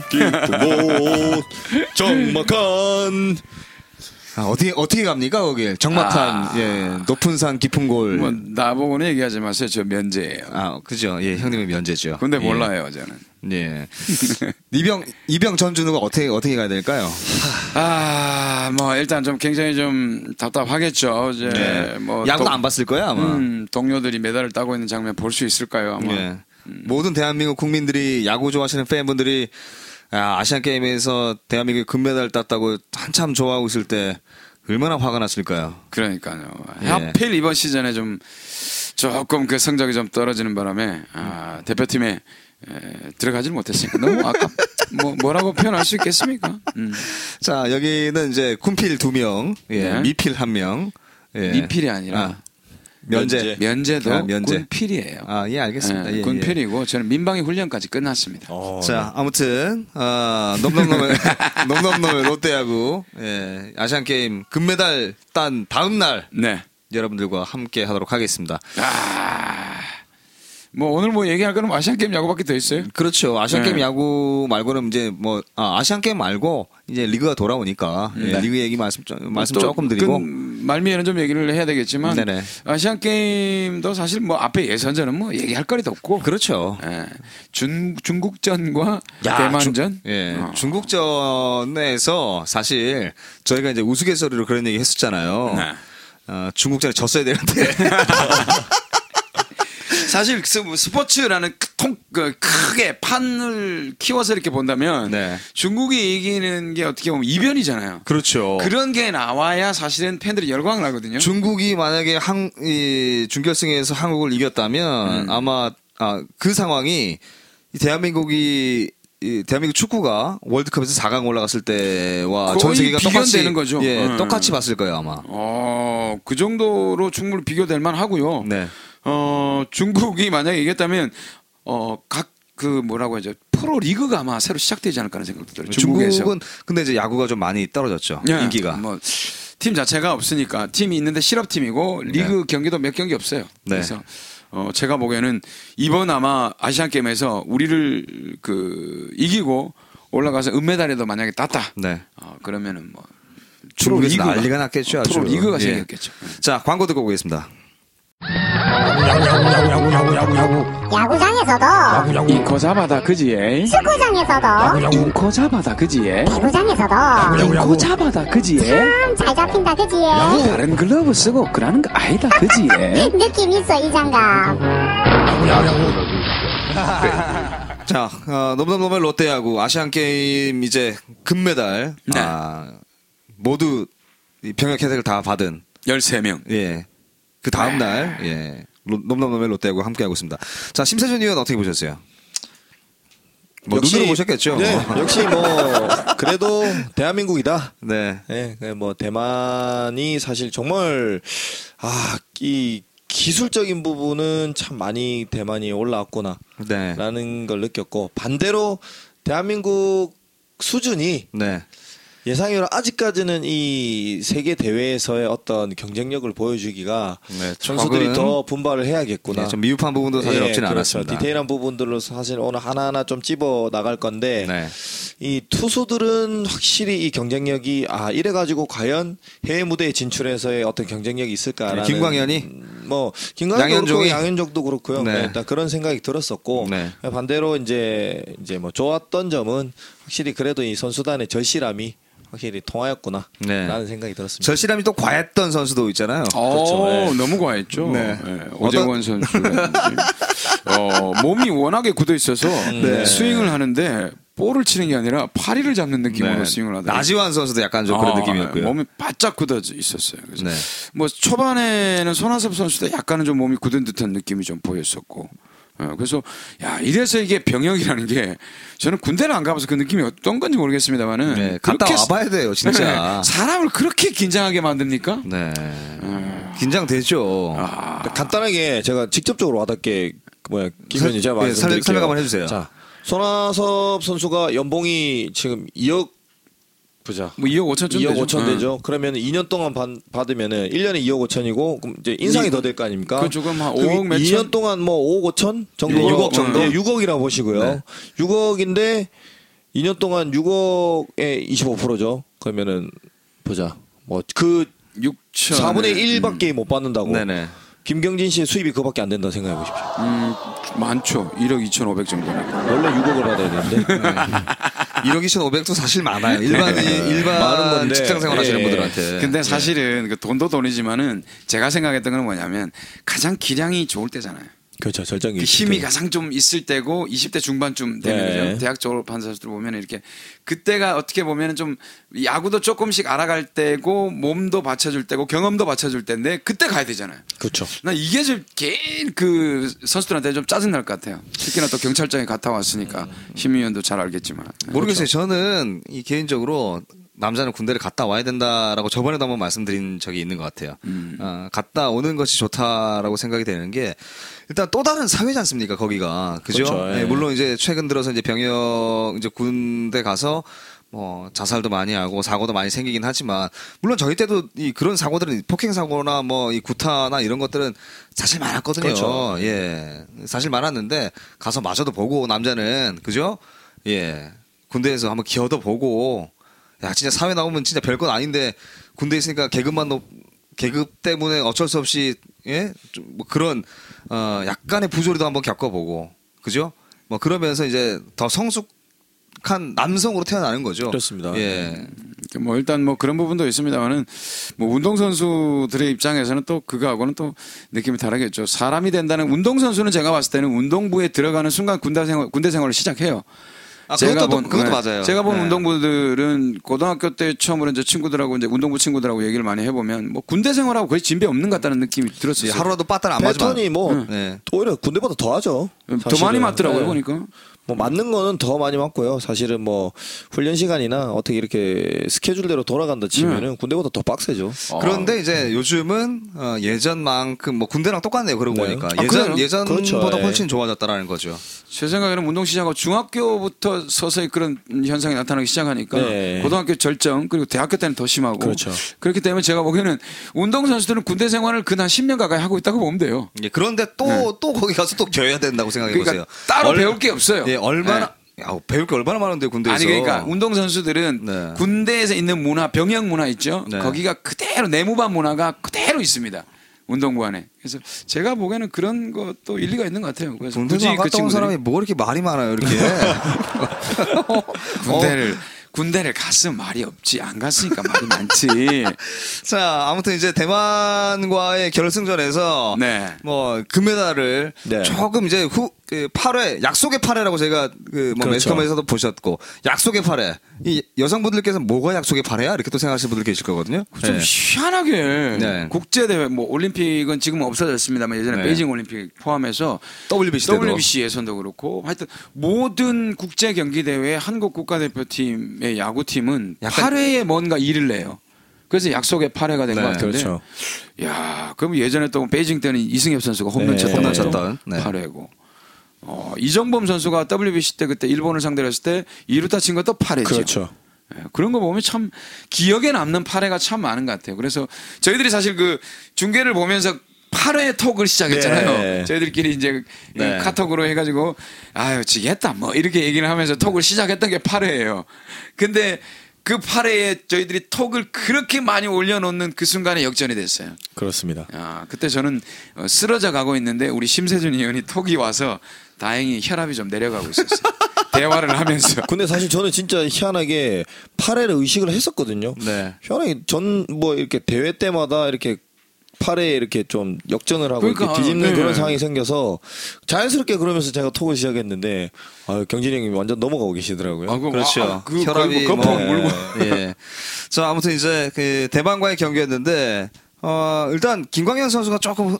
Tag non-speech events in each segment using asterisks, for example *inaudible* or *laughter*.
산 깊은 곳 정막한 아, 어떻게 어떻게 갑니까 거기 정막한 예 높은 산 깊은 골. 뭐 나보고는 얘기하지 마세요. 저 면제예요. 아 그죠 예 형님의 면제죠. 근데 예. 몰라요 저는. 예. 이병 이병 전준우가 어떻게 어떻게 가야 될까요? 아, 뭐 일단 좀 굉장히 좀 답답하겠죠. 이제 뭐 야구 동- 안 봤을 거야 아마. 음, 동료들이 메달을 따고 있는 장면 볼 수 있을까요? 아마. 예. 모든 대한민국 국민들이 야구 좋아하시는 팬분들이 아, 아시안 게임에서 대한민국이 금메달 땄다고 한참 좋아하고 있을 때 얼마나 화가 났을까요? 그러니까요. 예. 하필 이번 시즌에 좀 조금 그 성적이 좀 떨어지는 바람에 아, 대표팀에 에, 들어가질 못했으니까 너무 아깝. *laughs* 뭐 뭐라고 표현할 수 있겠습니까? 음. 자 여기는 이제 쿤필 두 명, 예, 네. 미필 한 명, 예. 미필이 아니라 아, 면제. 면제 도 아, 면제. 군필이에요. 아, 예, 알겠습니다. 예, 예, 군필이고 저는 민방위 훈련까지 끝났습니다. 어, 자, 아무튼, 어, 놈놈놈의, *laughs* 놈놈놈의 롯데야구, 예, 아시안 게임 금메달 딴 다음 날 네. 여러분들과 함께 하도록 하겠습니다. 아, 뭐 오늘 뭐 얘기할 거는 아시안 게임 야구밖에 더 있어요? 그렇죠. 아시안 게임 네. 야구 말고는 이제 뭐, 아, 아시안 게임 말고 이제 리그가 돌아오니까, 예, 네. 리그 얘기 말씀, 좀- 말씀 또 조금 드리고. 그 말미에는 좀 얘기를 해야 되겠지만 네네. 아시안 게임도 사실 뭐 앞에 예선전은 뭐 얘기할 거리도 없고 그렇죠. 예. 중 중국전과 야, 대만전 중- 예, 어. 중국전에서 사실 저희가 이제 우스갯소리로 그런 얘기 했었잖아요. 네. 어, 중국전에 졌어야 되는데. *laughs* 사실 스- 스포츠라는 크- 통, 그 크게 판을 키워서 이렇게 본다면 네. 중국이 이기는 게 어떻게 보면 이변이잖아요. 그렇죠. 그런 게 나와야 사실은 팬들이 열광을 하거든요. 중국이 만약에 한, 이 준결승에서 한국을 이겼다면 음. 아마 아, 그 상황이 이 대한민국이 이 대한민국 축구가 월드컵에서 4강 올라갔을 때와 전 세계가 똑같이. 예, 음. 똑같이 봤을 거예요 아마. 어, 그 정도로 충분히 비교될 만 하고요. 네. 어, 중국이 만약에 이겼다면, 어, 각, 그 뭐라고 하죠. 프로 리그가 아마 새로 시작되지 않을까 하는 생각도 들어요. 중국에서. 중국은 근데 이제 야구가 좀 많이 떨어졌죠 예, 인기가. 뭐, 팀 자체가 없으니까 팀이 있는데 실업팀이고 리그 경기도 몇 경기 없어요. 네. 그래서 어, 제가 보기에는 이번 아마 아시안 게임에서 우리를 그 이기고 올라가서 은메달에도 만약에 땄다. 네. 어, 그러면은 뭐 중국에서 난리가 났겠죠. 아주. 프로 리그가 예. 생겼겠죠. 자 광고 듣고 오겠습니다. 야구장에서도. 이코 잡아다 그지에? 축구장에서도. 인코 잡아다 그지에? 배구장에서도. 인코 잡아다 그지에? 참잘 잡힌다 그지? 다른 글러브 쓰고 그러는 거 아니다 그지에? *laughs* 느낌 있어 이 장갑. *laughs* 자, 어, 넘넘넘의 롯데야구 아시안 게임 이제 금메달. 네. 아, 모두 이 병역 혜택을 다 받은 13명. 예. 그 다음 날 예. 로- 넘넘넘의 롯데야구 함께 하고 있습니다. 자, 심세준 의원 어떻게 보셨어요? 뭐 역시- 눈으로 보셨겠죠. 네, *laughs* 역시 뭐 그래도 대한민국이다. 네. 네, 그뭐 대만이 사실 정말 아, 이 기술적인 부분은 참 많이 대만이 올라왔구나. 네. 라는 걸 느꼈고 반대로 대한민국 수준이 네. 예상외로 아직까지는 이 세계 대회에서의 어떤 경쟁력을 보여주기가 네, 선수들이 더 분발을 해야겠구나. 네, 좀 미흡한 부분도 사실 예, 없지는 그렇죠. 않았습니다. 디테일한 부분들로 사실 오늘 하나하나 좀 집어 나갈 건데 네. 이 투수들은 확실히 이 경쟁력이 아 이래 가지고 과연 해외 무대에 진출해서의 어떤 경쟁력이 있을까라는 네, 김광현이? 음, 뭐 김광현도 양현종이? 그렇고 양현종도 그렇고요. 네. 네, 일단 그런 생각이 들었었고 네. 반대로 이제 이제 뭐 좋았던 점은 확실히 그래도 이 선수단의 절실함이 확실히 통하였구나 네. 라는 생각이 들었습니다. 절실함이 또 과했던 선수도 있잖아요. 어, 네. 너무 과했죠. 네. 네, 오재원 선수라든지 어, 몸이 워낙에 굳어 있어서 네. 스윙을 하는데 볼을 치는 게 아니라 파리를 잡는 느낌으로 네. 스윙을 하더라고요. 나지완 선수도 약간 좀 그런 아, 느낌이었고요. 몸이 바짝 굳어 있었어요. 그래서 네. 뭐 초반에는 손아섭 선수도 약간은 좀 몸이 굳은 듯한 느낌이 좀 보였었고. 어, 그래서 야 이래서 이게 병역이라는 게 저는 군대를 안 가봐서 그 느낌이 어떤 건지 모르겠습니다만은 네, 갔다 와봐야 돼요, 진짜. 네, 사람을 그렇게 긴장하게 만듭니까? 네. 긴장되죠. 아, 간단하게 제가 직접적으로 와닿게 뭐야 김현이 제가 네, 말씀드릴게요. 설- 설명 한번 해주세요. 자 손아섭 선수가 연봉이 지금 2억 보자. 뭐 2억 5천쯤 2억 되죠. 5천 되죠. 그러면 2년 동안 받, 받으면은 1년에 2억 5천이고 그럼 이제 인상이 이- 더될 거 아닙니까? 그 조금 한 그럼 5억 몇 2년 천? 동안 뭐 5억 5천 정도 네, 6억 정도? 네, 6억이라고 보시고요. 네. 6억인데 2년 동안 6억에 25%죠. 그러면은 보자. 뭐 그 6천 4분의 1밖에 못 받는다고. 네네. 김경진 씨의 수입이 그밖에 안 된다 생각해 보십시오. 음, 많죠. 1억 2,500 정도니까. 원래 6억을 받아야 되는데. *laughs* 1억 2,500도 사실 많아요. 일반 많은 일반. 직장 생활 하시는 예. 분들한테. 근데 사실은 그 돈도 돈이지만은 제가 생각했던 건 뭐냐면 가장 기량이 좋을 때잖아요. 그렇죠. 절정기. 그 힘이 가장 좀 있을 때고 20대 중반쯤 되는 네. 대학 졸업한 선수들 보면 이렇게 그때가 어떻게 보면 좀 야구도 조금씩 알아갈 때고 몸도 받쳐줄 때고 경험도 받쳐줄 때인데 그때 가야 되잖아요. 그렇죠. 나 이게 좀개그 선수들한테 좀 짜증 날 것 같아요. 특히나 또 경찰청에 갔다 왔으니까 심의위원도 잘 알겠지만. 모르겠어요. 저는 이 개인적으로 남자는 군대를 갔다 와야 된다라고 저번에도 한번 말씀드린 적이 있는 것 같아요. 어, 갔다 오는 것이 좋다라고 생각이 되는 게 일단 또 다른 사회지 않습니까? 거기가 그죠? 그렇죠, 네, 예. 물론 이제 최근 들어서 이제 병역 이제 군대 가서 뭐 자살도 많이 하고 사고도 많이 생기긴 하지만 물론 저희 때도 이 그런 사고들은 폭행 사고나 뭐 이 구타나 이런 것들은 사실 많았거든요. 그렇죠. 예, 사실 많았는데 가서 마저도 보고 남자는 그죠? 예, 군대에서 한번 기어도 보고 야 진짜 사회 나오면 진짜 별건 아닌데 군대 에 있으니까 계급만 높 계급 때문에 어쩔 수 없이 예뭐 그런 어 약간의 부조리도 한번 겪어보고 그죠? 뭐 그러면서 이제 더 성숙한 남성으로 태어나는 거죠. 그렇습니다. 예. 뭐 일단 뭐 그런 부분도 있습니다만은 뭐 운동 선수들의 입장에서는 또 그거하고는 또 느낌이 다르겠죠. 사람이 된다는 운동 선수는 제가 봤을 때는 운동부에 들어가는 순간 군대 생활 군대 생활을 시작해요. 아, 그것도- 그것도 맞아요. 제가 본 네. 운동부들은 고등학교 때 처음으로 이제 친구들하고 이제 운동부 친구들하고 얘기를 많이 해보면 뭐 군대 생활하고 거의 진배 없는 것 같다는 느낌이 예, 들었어요. 하루라도 빠따를 안 맞으면 패턴이 뭐 네. 오히려 군대보다 더 하죠. 더 사실은. 많이 맞더라고요 네. 보니까. 뭐 맞는 거는 더 많이 맞고요. 사실은 뭐 훈련 시간이나 어떻게 이렇게 스케줄대로 돌아간다 치면은 군대보다 더 빡세죠. 그런데 이제 요즘은 어, 예전만큼 뭐 군대랑 똑같네요. 그러고 네. 보니까 아, 예전 그래요? 예전보다 그렇죠. 예. 훨씬 좋아졌다라는 거죠. 제 생각에는 운동 시작하고 중학교부터 서서히 그런 현상이 나타나기 시작하니까 네. 고등학교 절정 그리고 대학교 때는 더 심하고 그렇죠. 그렇기 때문에 제가 보기에는 운동 선수들은 군대 생활을 근 한 10년 가까이 하고 있다고 보면 돼요. 예, 그런데 또 또 거기 가서 또 겨야 된다고 생각해 네. 그러니까 보세요. 따로 얼- 배울 게 없어요. 예, 얼마나 네. 야, 배울 게 얼마나 많은데 군대에서. 아니 그러니까 운동 선수들은 네. 군대에서 있는 문화, 병역 문화 있죠. 네. 거기가 그대로 내무반 문화가 그대로 있습니다. 운동부 안에. 그래서 제가 보기에는 그런 것도 일리가 있는 것 같아요. 그래서 군대 굳이 안그 갔다 온 친구들이 사람이 뭐 이렇게 말이 많아요, 이렇게. *laughs* *laughs* 군대를 군대를 갔으면 말이 없지 안 갔으니까 말이 많지. *laughs* 자, 아무튼 이제 대만과의 결승전에서 네. 뭐 금메달을 네. 조금 이제 후 8회 약속의 8회라고 제가 그뭐 그렇죠. 매스컴에서도 보셨고 약속의 8회 이 여성분들께서 뭐가 약속의 8회야 이렇게 또 생각하시는 분들 계실 거거든요. 좀 네. 희한하게 네. 국제 대회 뭐 올림픽은 지금 은 없어졌습니다만 예전에 네. 베이징 올림픽 포함해서 WBC. WBC 예선도 그렇고 하여튼 모든 국제 경기 대회 한국 국가대표팀 의 야구팀은 약간- 8회에 뭔가 일을 내요. 그래서 약속의 8회가 된것 네, 같은데. 그렇죠. 야, 그럼 예전에 또 베이징 때는 이승엽 선수가 홈런 네, 쳤던 홈런 쳤던, 네. 8회고. 어, 이정범 선수가 WBC 때 그때 일본을 상대로 했을 때 2루타 친 것도 8회죠. 그렇죠. 예, 그런 거 보면 참 기억에 남는 8회가 참 많은 것 같아요. 그래서 저희들이 사실 그 중계를 보면서 8회 톡을 시작했잖아요. 네. 저희들끼리 이제 네. 카톡으로 해가지고 아유 지겠다 뭐 이렇게 얘기를 하면서 톡을 시작했던 게 8회예요. 근데 그 8회에 저희들이 톡을 그렇게 많이 올려놓는 그 순간에 역전이 됐어요. 그렇습니다. 아, 그때 저는 어, 쓰러져 가고 있는데 우리 심세준 의원이 톡이 와서 다행히 혈압이 좀 내려가고 있었어요. *laughs* 대화를 하면서. 근데 사실 저는 진짜 희한하게 8회를 의식을 했었거든요. 네. 희한하게 전 뭐 이렇게 대회 때마다 이렇게 8회에 이렇게 좀 역전을 하고 그러니까, 이렇게 뒤집는 네. 그런 상황이 생겨서 자연스럽게 그러면서 제가 톡을 시작했는데 아, 경진이 형이 완전 넘어가고 계시더라고요. 아, 그거 그렇죠. 아, 그, 혈압이 그, 뭐, 거품 물고. *laughs* 예. 자, 아무튼 이제 그 대만과의 경기였는데 어, 일단 김광현 선수가 조금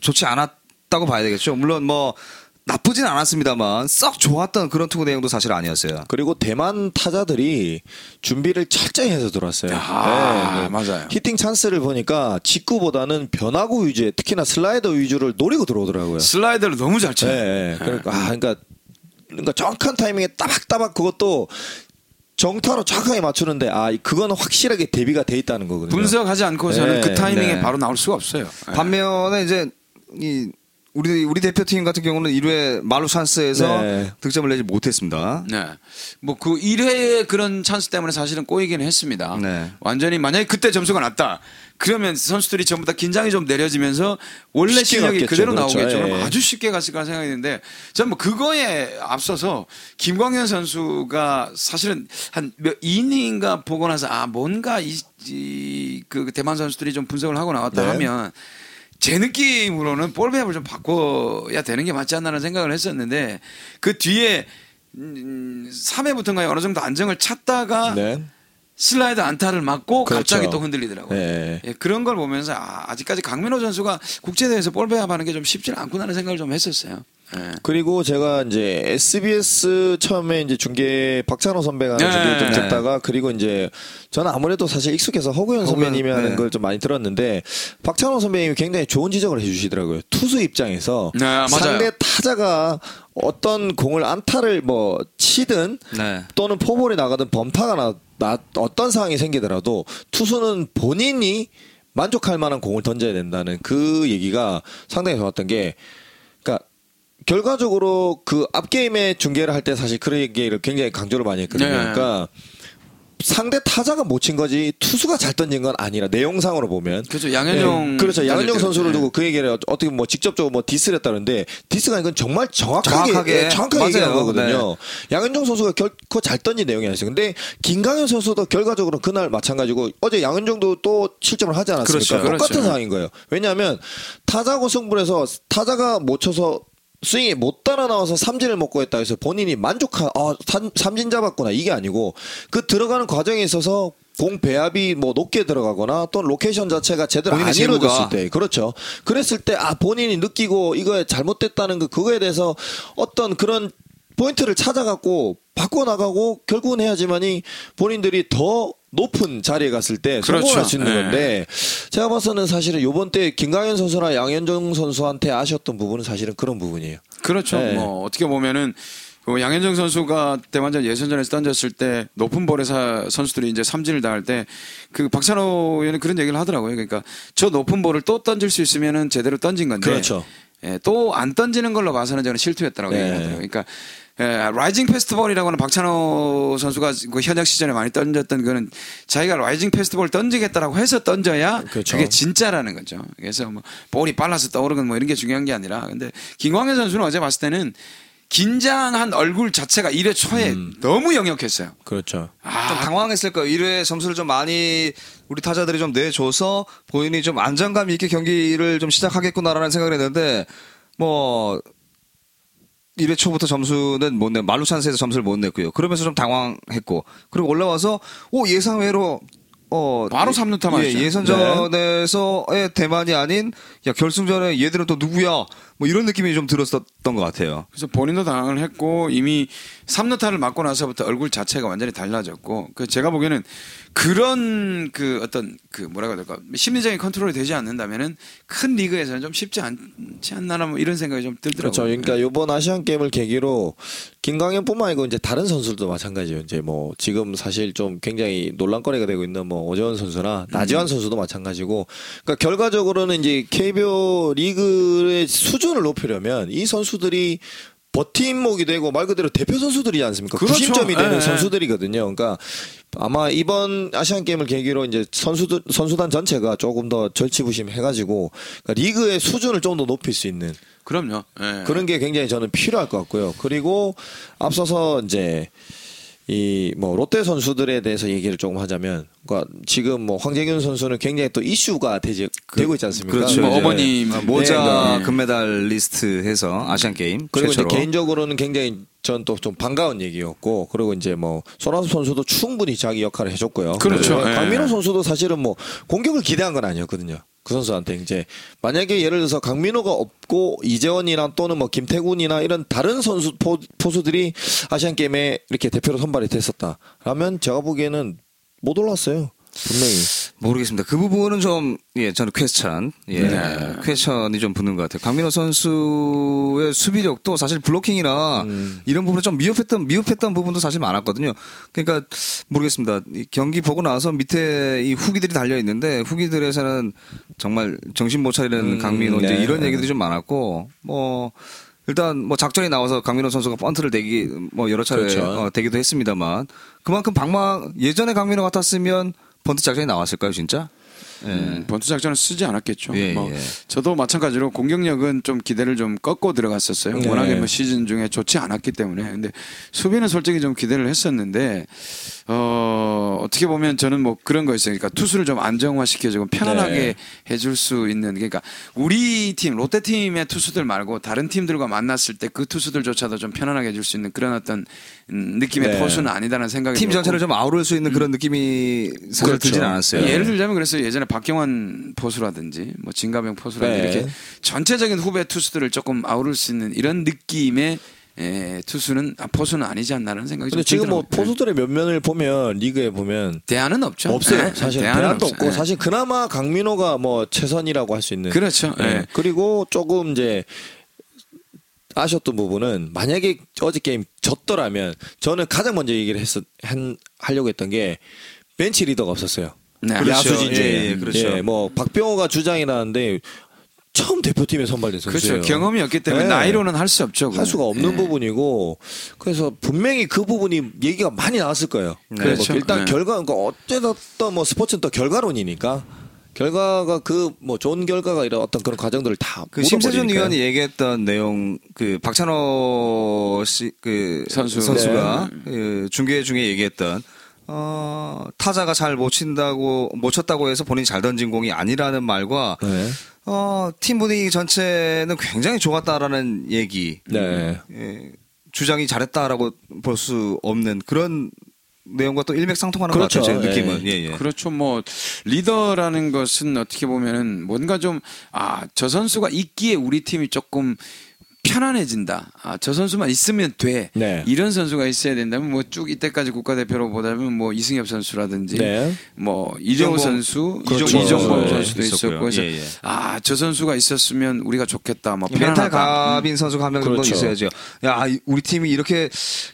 좋지 않았 다고 봐야 되겠죠. 물론 뭐 나쁘진 않았습니다만 썩 좋았던 그런 투구 내용도 사실 아니었어요. 그리고 대만 타자들이 준비를 철저히 해서 들어왔어요. 아, 네, 맞아요. 히팅 찬스를 보니까 직구보다는 변화구 위주의 특히나 슬라이더 위주를 노리고 들어오더라고요. 슬라이더를 너무 잘 쳐요. 네, 네. 그러니까 아, 그러니까 그러니까 정확한 타이밍에 따박따박 그것도 정타로 정확하게 맞추는데 아 그거는 확실하게 대비가 돼 있다는 거거든요. 분석하지 않고서는 네, 그 타이밍에 네. 바로 나올 수가 없어요. 네. 반면에 이제 이 우리 우리 대표팀 같은 경우는 1회 말루 찬스에서 네. 득점을 내지 못했습니다. 네. 뭐 그 1회의 그런 찬스 때문에 사실은 꼬이긴 했습니다. 네. 완전히 만약에 그때 점수가 났다. 그러면 선수들이 전부 다 긴장이 좀 내려지면서 원래 실력이. 그대로 그렇죠. 나오겠죠. 예. 그럼 아주 쉽게 갔을 거라 생각이 드는데 저는 뭐 그거에 앞서서 김광현 선수가 사실은 한 몇 이닝인가 보고 나서 아 뭔가 이, 이, 그 대만 선수들이 좀 분석을 하고 나왔다 네. 하면 제 느낌으로는 볼 배합을 좀 바꿔야 되는 게 맞지 않나라는 생각을 했었는데 그 뒤에 음, 3회부터인가 어느 정도 안정을 찾다가 네. 슬라이드 안타를 맞고 그렇죠. 갑자기 또 흔들리더라고요. 네. 예, 그런 걸 보면서 아, 직까지 강민호 선수가 국제대회에서 볼 배합하는 게 좀 쉽지 않구나라는 생각을 좀 했었어요. 예. 그리고 제가 이제 SBS 처음에 이제 중계 박찬호 선배가 네. 중계 좀 네. 듣다가 그리고 이제 저는 아무래도 사실 익숙해서 허구현 선배님이 하는 네. 걸좀 많이 들었는데 박찬호 선배님이 굉장히 좋은 지적을 해주시더라고요. 투수 입장에서 네. 상대 타자가 어떤 공을 안타를 뭐 치든 네. 또는 포볼이 나가든 범타가 나, 나 어떤 상황이 생기더라도 투수는 본인이 만족할 만한 공을 던져야 된다는 그 얘기가 상당히 좋았던 게 결과적으로 그 앞 게임에 중계를 할 때 사실 그 얘기를 굉장히 강조를 많이 했거든요. 네. 그러니까 상대 타자가 못 친 거지 투수가 잘 던진 건 아니라 내용상으로 보면 그렇죠. 양현종 예, 그렇죠. 양현종 선수를 때. 두고 그 얘기를 어- 어떻게 뭐 직접적으로 뭐 디스를 했다는데 디스가 아니고 정말 정확하게 정확하게. 예, 정확하게 얘기한. 거거든요. 양현종 선수가 결코 잘 던진 내용이 아니었어요. 근데 김광현 선수도 결과적으로 그날 마찬가지고 어제 양현종도 또 실점을 하지 않았습니까? 그렇죠. 똑같은 그렇죠. 상황인 거예요. 왜냐하면 타자하고 승부에서 타자가 못 쳐서 스윙이 못 따라 나와서 삼진을 먹고 했다 해서 본인이 만족한 아 삼, 삼진 잡았구나. 이게 아니고 그 들어가는 과정에 있어서 공 배합이 뭐 높게 들어가거나 또는 로케이션 자체가 제대로 안 이루어졌을. 때. 그렇죠. 그랬을 때 아 본인이 느끼고 이거에 잘못됐다는 그 그거에 대해서 어떤 그런 포인트를 찾아갖고 바꿔 나가고 결국은 해야지만이 본인들이 더 높은 자리에 갔을 때 그렇죠. 성공할 수 있는 네. 건데 제가 봐서는 사실은 요번 때 김광현 선수나 양현종 선수한테 아쉬웠던 부분은 사실은 그런 부분이에요. 그렇죠. 네. 뭐 어떻게 보면은 그 양현종 선수가 대만전 예선전에서 던졌을 때 높은 볼에 사 선수들이 이제 삼진을 당할 때 그 박찬호 의원이 그런 얘기를 하더라고요. 그러니까 저 높은 볼을 또 던질 수 있으면은 제대로 던진 건데 그렇죠. 또 안 던지는 걸로 봐서는 저는 실투였다라고 네. 얘기하더라고요. 그러니까 예, rising fastball이라고 하는 박찬호 선수가 그 현역 시절에 많이 던졌던 거는 자기가 rising fastball 던지겠다라고 해서 던져야 그렇죠. 그게 진짜라는 거죠. 그래서 뭐 볼이 빨라서 떠오르는 뭐 이런 게 중요한 게 아니라 근데 김광현 선수는 어제 봤을 때는 긴장한 얼굴 자체가 1회 초에 음. 너무 영역했어요. 그렇죠. 좀 아, 당황했을 거예요. 1회 점수를 좀 많이 우리 타자들이 좀 내줘서 본인이 좀 안정감 있게 경기를 좀 시작하겠구나라는 생각을 했는데 뭐 1회 초부터 점수는 못 내, 말루 찬스에서 점수를 못 냈고요. 그러면서 좀 당황했고 그리고 올라와서 오 예상외로 어 바로 삼루타 예, 맞았죠. 예 선전에서의 대만이 아닌 야 결승전에 얘들은 또 누구야 뭐 이런 느낌이 좀 들었었던 것 같아요. 그래서 본인도 당황을 했고 이미 3루타를 맞고 나서부터 얼굴 자체가 완전히 달라졌고 그 제가 보기에는 그런 그 어떤 그 뭐라고 해야 될까 심리적인 컨트롤이 되지 않는다면은 큰 리그에서는 좀 쉽지 않지 않나 뭐 이런 생각이 좀 들더라고요. 그렇죠. 그러니까 이번 아시안 게임을 계기로 김강현뿐만 아니고 이제 다른 선수들도 마찬가지예요. 이제 뭐 지금 사실 좀 굉장히 논란거리가 되고 있는 뭐 오재원 선수나 나지환 선수도 마찬가지고 그러니까 결과적으로는 이제 KBO 리그의 수준을 높이려면 이 선수들이 버팀목이 되고 말 그대로 대표 선수들이지 않습니까? 그렇죠. 구심점이 되는 예, 선수들이거든요. 그러니까 아마 이번 아시안 게임을 계기로 이제 선수들 선수단 전체가 조금 더 절치부심 해가지고 그러니까 리그의 수준을 좀 더 높일 수 있는 그럼요. 예. 그런 게 굉장히 저는 필요할 것 같고요. 그리고 앞서서 이제 이 뭐 롯데 선수들에 대해서 얘기를 조금 하자면 그러니까 지금 뭐 황재균 선수는 굉장히 또 이슈가 되지, 되고 있지 않습니까? 그렇죠. 뭐 어머님 아, 모자 네. 금메달리스트 해서 아시안 게임 그리고 최초로 이제 개인적으로는 굉장히 전 또 좀 반가운 얘기였고 그리고 이제 뭐 손아섭 선수도 충분히 자기 역할을 해줬고요. 그렇죠. 그리고 예. 강민호 선수도 사실은 뭐 공격을 기대한 건 아니었거든요. 그 선수한테 이제 만약에 예를 들어서 강민호가 없고 이재원이나 또는 뭐 김태군이나 이런 다른 선수 포, 포수들이 아시안 게임에 이렇게 대표로 선발이 됐었다. 라면 제가 보기에는 못 올랐어요. 분명히. 모르겠습니다. 그 부분은 좀, 예, 저는 퀘스천, 예, 네. 퀘스천이 좀 붙는 것 같아요. 강민호 선수의 수비력도 사실 블로킹이나 이런 부분에 좀 미흡했던, 미흡했던 부분도 사실 많았거든요. 그러니까 모르겠습니다. 이 경기 보고 나서 밑에 이 후기들이 달려 있는데 후기들에서는 정말 정신 못 차리는 음, 강민호 이제 네. 이런 얘기들이 좀 많았고 뭐 일단 뭐 작전이 나와서 강민호 선수가 번트를 대기 뭐 여러 차례 그렇죠. 어, 되기도 했습니다만 그만큼 방망 예전에 강민호 같았으면 번트 작전이 나왔을까요 진짜? 예. 음, 번트 작전을 쓰지 않았겠죠. 예, 뭐 예. 저도 마찬가지로 공격력은 좀 기대를 좀 꺾고 들어갔었어요. 네. 워낙에 뭐 시즌 중에 좋지 않았기 때문에. 근데 수비는 솔직히 좀 기대를 했었는데 어 어떻게 보면 저는 뭐 그런 거 있어요. 그러니까 투수를 좀 안정화시켜주고 편안하게 네. 해줄 수 있는 그러니까 우리 팀 롯데 팀의 투수들 말고 다른 팀들과 만났을 때 그 투수들조차도 좀 편안하게 해줄 수 있는 그런 어떤 음, 느낌의 네. 포수는 아니다는 생각이 팀 들었고. 전체를 좀 아우를 수 있는 그런 느낌이 사실 그렇죠. 들진 않았어요. 예를 들자면 그랬어요. 예전에 박경환 포수라든지 뭐 진가병 포수라든지 네. 이렇게 전체적인 후배 투수들을 조금 아우를 수 있는 이런 느낌의 에, 투수는 아, 포수는 아니지 않나라는 생각이 좀 지금 뭐 들더라고요. 포수들의 면면을 보면 리그에 보면 대안은 없죠. 없어요. 네, 사실 대안은 대안도 없어요. 없고 네. 사실 그나마 강민호가 뭐 최선이라고 할 수 있는 그렇죠. 예. 네. 그리고 조금 이제 아쉬웠던 부분은 만약에 어제 게임 졌더라면 저는 가장 먼저 얘기를 했었 한, 하려고 했던 게 벤치 리더가 없었어요. 네. 그렇죠. 야수진 중에 예, 예, 그렇죠. 예, 뭐 박병호가 주장이라는데 처음 대표팀에 선발된 선수예요. 그렇죠. 경험이 없기 때문에 네. 나이로는 할 수 없죠. 할 수가 없는 네. 부분이고 그래서 분명히 그 부분이 얘기가 많이 나왔을 거예요. 그렇죠. 뭐 일단 네. 결과 그러니까 어쨌든 뭐 스포츠는 또 결과론이니까 결과가 그 뭐 좋은 결과가 이런 어떤 그런 과정들을 다 그 심세준. 의원이 얘기했던 내용 그 박찬호 씨그 선수. 선수가 그 중계 중에 얘기했던 어 타자가 잘 못 친다고 못 쳤다고 해서 본인이 잘 던진 공이 아니라는 말과 네. 어 팀 분위기 전체는 굉장히 좋았다라는 얘기 네. 예, 주장이 잘했다라고 볼 수 없는 그런 내용과 또 일맥상통하는 그렇죠. 것 같아요. 제 예. 느낌은. 예, 예. 그렇죠. 뭐 리더라는 것은 어떻게 보면은 뭔가 좀 아 저 선수가 있기에 우리 팀이 조금 편안해진다. 아, 저 선수만 있으면 돼. 네. 이런 선수가 있어야 된다면 뭐 쭉 이때까지 국가대표로 보다면 뭐 이승엽 선수라든지 네. 뭐 이정우 선수, 그렇죠. 이정범 네, 선수도 있었고요. 있었고 그래서 예, 예. 아, 저 선수가 있었으면 우리가 좋겠다. 뭐 멘탈. 갑인 선수가 한명 정도 그렇죠. 있어야죠. 야, 이- 우리 팀이 이렇게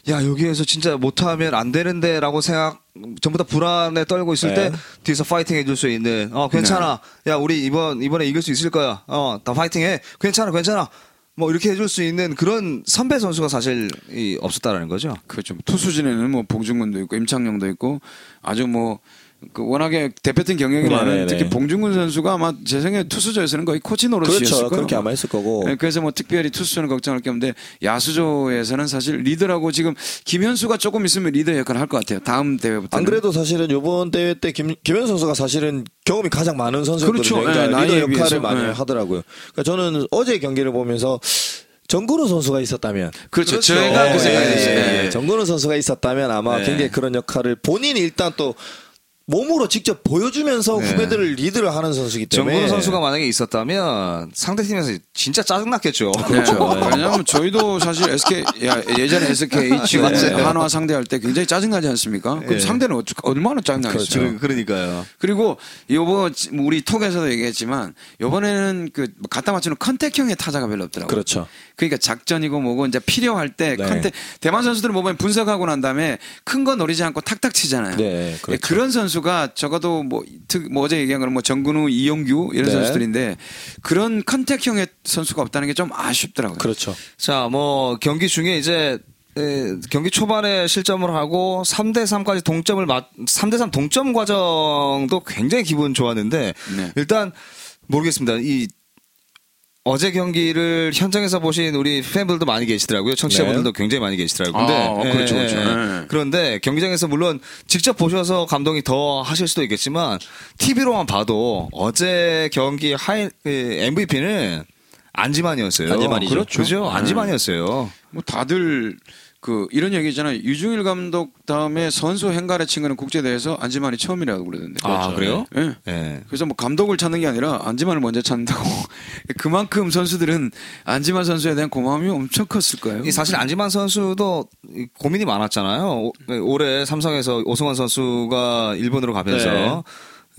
야, 여기에서 진짜 못하면 안 되는데라고 생각 전부 다 불안에 떨고 있을 네. 때 뒤에서 파이팅 해줄 수 있는 어 괜찮아 야 우리 이번 이번에 이길 수 있을 거야 어다 파이팅해 괜찮아 괜찮아 뭐 이렇게 해줄 수 있는 그런 선배 선수가 사실 이 없었다라는 거죠. 그렇죠. 투수진에는 뭐 봉중근도 있고 임창용도 있고 아주 뭐 그 워낙에 대표팀 경력이 네네네. 많은 특히 봉중근 선수가 아마 제 생각에 투수조에서는 거의 코치 노릇이었을 그렇죠. 거예요. 그렇게 아마 했을 거고. 네, 그래서 뭐 특별히 투수는 걱정할 게 없는데 야수조에서는 사실 리더라고 지금 김현수가 조금 있으면 리더 역할을 할 것 같아요. 다음 대회부터. 안 그래도 사실은 이번 대회 때 김, 김현 선수가 사실은 경험이 가장 많은 선수였거든요. 그렇죠. 그러니까 네, 리더 역할을 비해서. 많이 네. 하더라고요. 그러니까 저는 어제 경기를 보면서 정근우 선수가 있었다면 그렇죠. 그렇죠. 제가 예, 그 생각이 예, 들었어요. 예. 네. 정근우 선수가 있었다면 아마 네. 굉장히 그런 역할을 본인이 일단 또 몸으로 직접 보여주면서 네. 후배들을 리드를 하는 선수이기 때문에 정근우 선수가 만약에 있었다면 상대 팀에서 진짜 짜증 났겠죠. 그렇죠. 네. 왜냐하면 저희도 사실 SK 야, 예전에 SK 맞아요. 한화 상대할 때 굉장히 짜증나지 않습니까? 그럼 예. 상대는 어쩌- 얼마나 짜증나겠어요. 그- 그러니까요. 그리고 요번 우리 톡에서도 얘기했지만 요번에는 그 갖다 맞추는 contact형의 타자가 별로 없더라고요. 그렇죠. 그러니까 작전이고 뭐고 이제 필요할 때 네. contact 대만 선수들은 보면 분석하고 난 다음에 큰 거 노리지 않고 탁탁 치잖아요. 네, 그렇죠. 그런 선수가 적어도 뭐, 특, 뭐 어제 얘기한 거는 뭐 정근우, 이용규 이런 네. 선수들인데 그런 컨택형의 선수가 없다는 게 좀 아쉽더라고요. 그렇죠. 자, 뭐 경기 중에 이제 에, 경기 초반에 실점을 하고 3대 3까지 동점을 맞 3대 3 동점 과정도 굉장히 기분 좋았는데 네. 일단 모르겠습니다. 이 어제 경기를 현장에서 보신 우리 팬분들도 많이 계시더라고요. 청취자분들도 굉장히 많이 계시더라고요. 근데 아, 그렇죠, 그렇죠. 예, 예. 네. 그런데 경기장에서 물론 직접 보셔서 감동이 더 하실 수도 있겠지만 TV로만 봐도 어제 경기 하이 MVP는 안지만이었어요. 안지만이죠. 그렇죠. 그죠? 네. 안지만이었어요. 뭐 다들 그 이런 얘기 있잖아요. 유중일 감독 다음에 선수 행가래 친 거는 국제대회에서 안지만이 처음이라고 그러던데. 아, 그래요? 예. 예. 그래서 뭐 감독을 찾는 게 아니라 안지만을 먼저 찾는다고. *laughs* 그만큼 선수들은 안지만 선수에 대한 고마움이 엄청 컸을 거예요. 이 사실 안지만 선수도 이 고민이 많았잖아요. 오- 올해 삼성에서 오승환 선수가 일본으로 가면서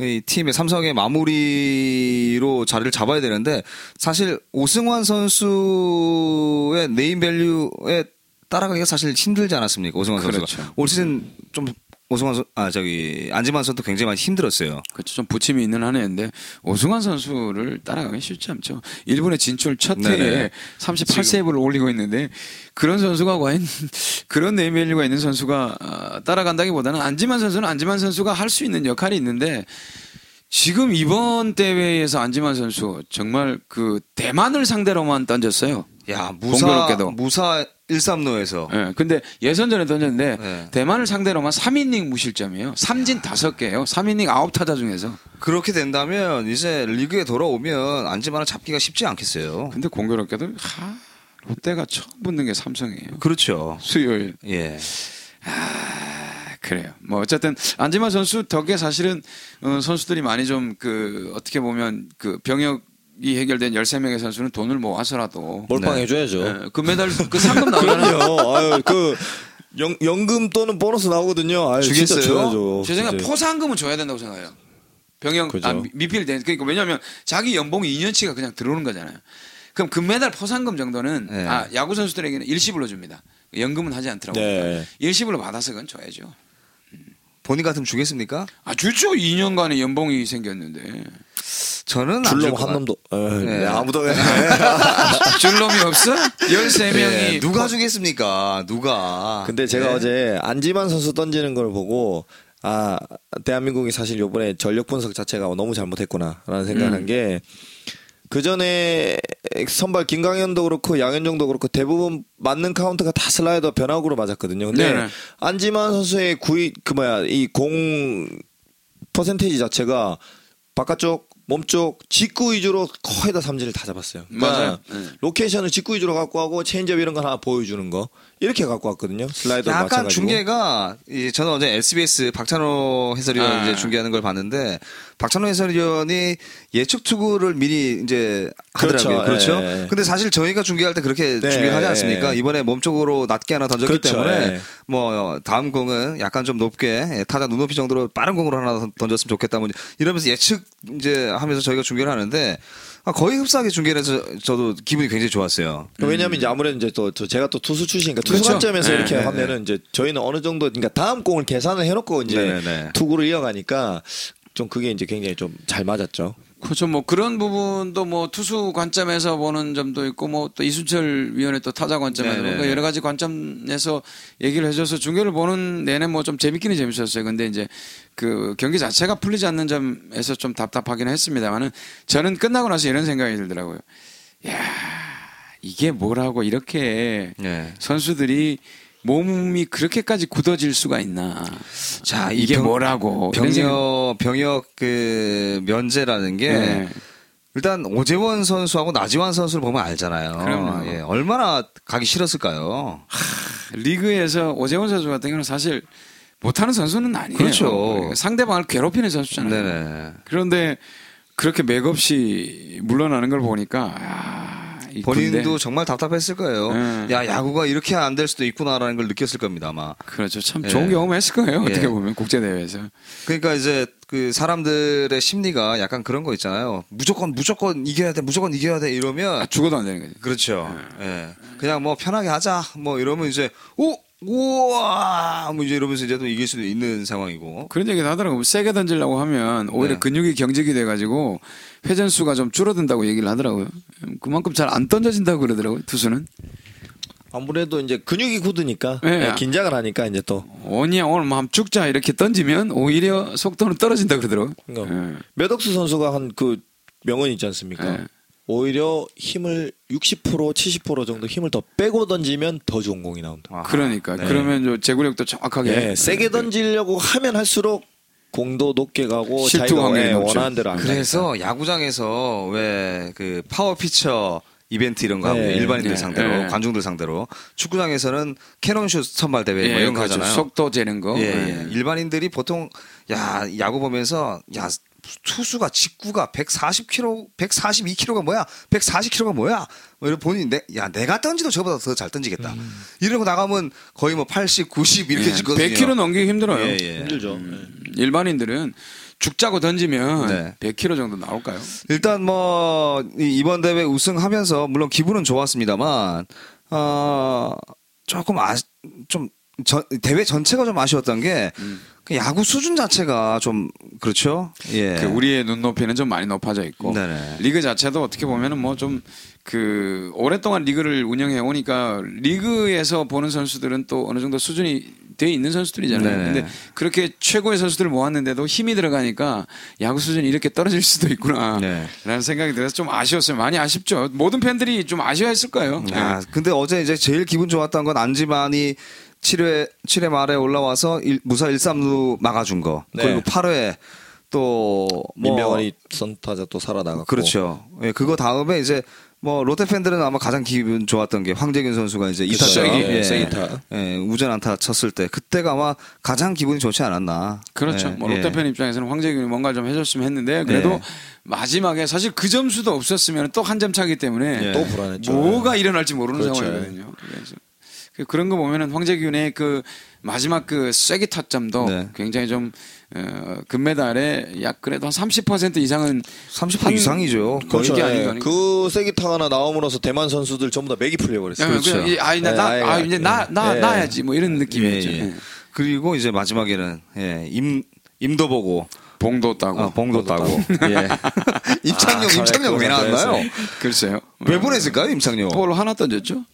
이 팀의 삼성의 마무리로 자리를 잡아야 되는데 사실 오승환 선수의 네임 밸류에 따라가기가 사실 힘들지 않았습니까? 오승환 그렇죠. 선수가 올 시즌 좀 오승환 선, 아 저기 안지만 선수도 굉장히 많이 힘들었어요. 그렇죠. 좀 부침이 있는 한 해인데 오승환 선수를 따라가기 쉽지 않죠. 일본의 진출 첫 해에 네네. 38세이브를 올리고 있는데 그런 선수가 과연 *laughs* 그런 네임밸류가 있는 선수가 아, 따라간다기보다는 안지만 선수는 안지만 선수가 할 수 있는 역할이 있는데 지금 이번 대회에서 안지만 선수 정말 그 대만을 상대로만 던졌어요. 야 무사 공교롭게도. 무사 1삼루에서 예. 근데 예선전에 던졌는데 네. 대만을 상대로만 3이닝 무실점이에요. 삼진 5개예요. 3이닝 9타자 중에서. 그렇게 된다면 이제 리그에 돌아오면 안지만을 잡기가 쉽지 않겠어요. 근데 공교롭게도 하, 롯데가 처음 붙는 게 삼성이에요. 그렇죠. 수요일. 예. 아, 그래요. 뭐 어쨌든 안지만 선수 덕에 사실은 어, 선수들이 많이 좀 그 어떻게 보면 그 병역 이 해결된 13명의 선수는 돈을 모아서라도 몰빵 네. 해줘야죠. 예, 금메달 그 상금 *laughs* 나오잖아요. 그럼요. 아유, 그 연, 연금 또는 보너스 나오거든요. 아유, 진짜 주겠어요? 줘야죠. 제 생각. 포상금은 줘야 된다고 생각해요. 병역 그죠. 아, 미- 미필 된 그러니까 왜냐하면 자기 연봉이 2년치가 그냥 들어오는 거잖아요. 그럼 금메달 포상금 정도는 네. 아, 야구 선수들에게는 일시불로 줍니다. 연금은 하지 않더라고요. 네. 일시불로 받아서 그건 줘야죠. 본인 같으면 주겠습니까? 아 주죠. 2년간의 연봉이 생겼는데 저는 줄놈 한 놈도 에, 네. 네, 아무도 *laughs* 줄 놈이 없어? 13명이 예, 누가 주겠습니까? 누가? 근데 제가 예. 어제 안지만 선수 던지는 걸 보고 아 대한민국이 사실 요번에 전력 분석 자체가 너무 잘못했구나라는 생각한 음. 게 그 전에 선발 김광현도 그렇고 양현종도 그렇고 대부분 맞는 카운트가 다 슬라이더 변화구로 맞았거든요. 근데 네네. 안지만 선수의 구위 그 뭐야 이 공 퍼센테이지 자체가 바깥쪽 몸쪽 직구 위주로 거의 다 삼진을 다 잡았어요. 그러니까 맞아요. 네. 로케이션을 직구 위주로 갖고 하고 체인지업 이런 거 하나 보여주는 거 이렇게 갖고 왔거든요. 슬라이더 약간 마찬가지고. 중계가 이 저는 어제 SBS 박찬호 해설위원 아. 이제 중계하는 걸 봤는데 박찬호 해설위원이 예측 투구를 미리 이제 하더라고요. 그렇죠. 그렇죠. 예, 예. 근데 사실 저희가 중계할 때 그렇게 네, 중계하지 예, 않습니까? 예. 이번에 몸쪽으로 낮게 하나 던졌기 그렇죠. 때문에 예. 뭐 다음 공은 약간 좀 높게 예, 타자 눈높이 정도로 빠른 공으로 하나 던- 던졌으면 좋겠다. 뭐 이러면서 예측 이제 하면서 저희가 중계를 하는데 아, 거의 흡사하게 중계를 해서 저도 기분이 굉장히 좋았어요. 왜냐하면 이제 아무래도 이제 또, 저 제가 또 투수 출신이니까 투수 그렇죠. 관점에서 네, 이렇게 네, 하면은 이제 저희는 어느 정도 그러니까 다음 공을 계산을 해놓고 이제 네, 네. 투구를 이어가니까 좀 그게 이제 굉장히 좀 잘 맞았죠. 그렇죠. 뭐 그런 부분도 뭐 투수 관점에서 보는 점도 있고 뭐 또 이순철 위원회 또 타자 관점에서. 그러니까 여러 가지 관점에서 얘기를 해줘서 중계를 보는 내내 뭐 좀 재밌기는 재밌었어요. 근데 이제 그 경기 자체가 풀리지 않는 점에서 좀 답답하기는 했습니다만은 저는 끝나고 나서 이런 생각이 들더라고요. 야 이게 뭐라고 이렇게 네. 선수들이 몸이 그렇게까지 굳어질 수가 있나. 자, 이 이게 병- 뭐라고. 병역 병역 그 면제라는 게 네. 일단 오재원 선수하고 나지완 선수를 보면 알잖아요. 그럼요. 예, 얼마나 가기 싫었을까요? 리그에서 오재원 선수 같은 경우는 사실 못하는 선수는 아니에요. 그렇죠. 상대방을 괴롭히는 선수잖아요. 네네. 그런데 그렇게 맥없이 물러나는 걸 보니까 아, 이 본인도 군대- 정말 답답했을 거예요. 네. 야 야구가 이렇게 안 될 수도 있구나라는 걸 느꼈을 겁니다 아마. 그렇죠. 참 예. 좋은 경험했을 거예요. 어떻게 예. 보면 국제 대회에서. 그러니까 이제 그 사람들의 심리가 약간 그런 거 있잖아요. 무조건 무조건 이겨야 돼, 무조건 이겨야 돼 이러면 아, 죽어도 안 되는 거죠. 그렇죠. 예. 그냥 뭐 편하게 하자. 뭐 이러면 이제 오 우와 뭐 이제 이러면서 이제 또 이길 수도 있는 상황이고. 그런 얘기도 하더라고요. 세게 던지려고 하면 오히려 네. 근육이 경직이 돼가지고 회전 수가 좀 줄어든다고 얘기를 하더라고요. 그만큼 잘 안 던져진다고 그러더라고요. 투수는. 아무래도 이제 근육이 굳으니까 네. 예, 긴장을 하니까 이제 또 원이야 오늘 뭐 한번 죽자 이렇게 던지면 오히려 속도는 떨어진다 그러더라고요. 그러니까 예. 매덕수 선수가 한 그 명언 있지 않습니까? 네. 오히려 힘을 60% 70% 정도 힘을 더 빼고 던지면 더 좋은 공이 나온다. 아하. 그러니까 네. 그러면 저 제구력도 정확하게 예, 세게 던지려고 하면 할수록 공도 높게 가고 실투 자기가 예. 원하는 대로 안 그래서 야구장에서 왜 그 파워 피처 이벤트 이런 거 하고 네. 일반인들 네. 상대로 네. 관중들 상대로 축구장에서는 캐논슛 선발 대회 뭐 예, 이런 거 그렇죠. 하잖아요. 속도 재는 거. 예, 예. 예. 일반인들이 보통 야 야구 보면서 야 투수가 직구가 140km, 142km가 뭐야? 140km가 뭐야? 뭐 이런 본인 내, 야 내가 던지도 저보다 더 잘 던지겠다. 이러고 나가면 거의 뭐 80, 90 이렇게 예, 찍거든요. 100km 넘기기 힘들어요. 예, 예. 힘들죠. 음. 일반인들은 죽자고 던지면 네. 100kg 정도 나올까요? 일단 뭐 이- 이번 대회 우승하면서 물론 기분은 좋았습니다만 어 조금 아좀 대회 전체가 좀 아쉬웠던 게그 야구 수준 자체가 좀 그렇죠. 예. 그 우리의 눈높이는 좀 많이 높아져 있고 네네. 리그 자체도 어떻게 보면은 뭐 좀 그 오랫동안 리그를 운영해 오니까 리그에서 보는 선수들은 또 어느 정도 수준이 돼 있는 선수들이잖아요. 네네. 근데 그렇게 최고의 선수들을 모았는데도 힘이 들어가니까 야구 수준이 이렇게 떨어질 수도 있구나. 네. 라는 생각이 들어서 좀 아쉬웠어요. 많이 아쉽죠. 모든 팬들이 좀 아쉬워했을 거예요. 아, 근데 어제 이제 제일 기분 좋았던 건 안지만이 7회 7회 말에 올라와서 일- 무사 1, 3루 막아준 거. 네. 그리고 8회 또 뭐, 민병헌이 선타자 또 살아나갔고 그렇죠. 예, 그거 다음에 이제 뭐 롯데 팬들은 아마 가장 기분 좋았던 게 황재균 선수가 이제. 이타자 세기, 예, 세기타. 예, 우전 안타 쳤을 때 그때가 아마 가장 기분이 좋지 않았나. 그렇죠. 예, 뭐 예. 롯데 팬 입장에서는 황재균이 뭔가 좀 해줬으면 했는데 그래도 네. 마지막에 사실 그 점수도 없었으면 또 한 점 차기 때문에 예. 또 불안했죠. 뭐가 일어날지 모르는 그렇죠. 상황이거든요. 그래서 그- 그런 거 보면은 황재균의 그 마지막 그 쐐기 타점도 네. 굉장히 좀 어, 금메달에 약 그래도 한 30% 이상은 30% 한- 이상이죠. 아닌가 아닌가. 그 세기타 하나 나옴으로써 대만 선수들 전부 다 맥이 풀려 버렸어요. 그냥 그렇죠. 그냥 이- 아이 나, 네, 나, 아이가, 아, 이제 나, 나, 예. 나야지 뭐 이런 느낌이었죠. 예, 예. 예. 그리고 이제 마지막에는 예, 임 임도 보고 봉도 따고. 어, 봉도 따고. 예. *laughs* 임창용, 아, 임창용 왜 나왔나요? 글쎄요. 왜 보냈을까요, 임창용? 볼 하나 던졌죠?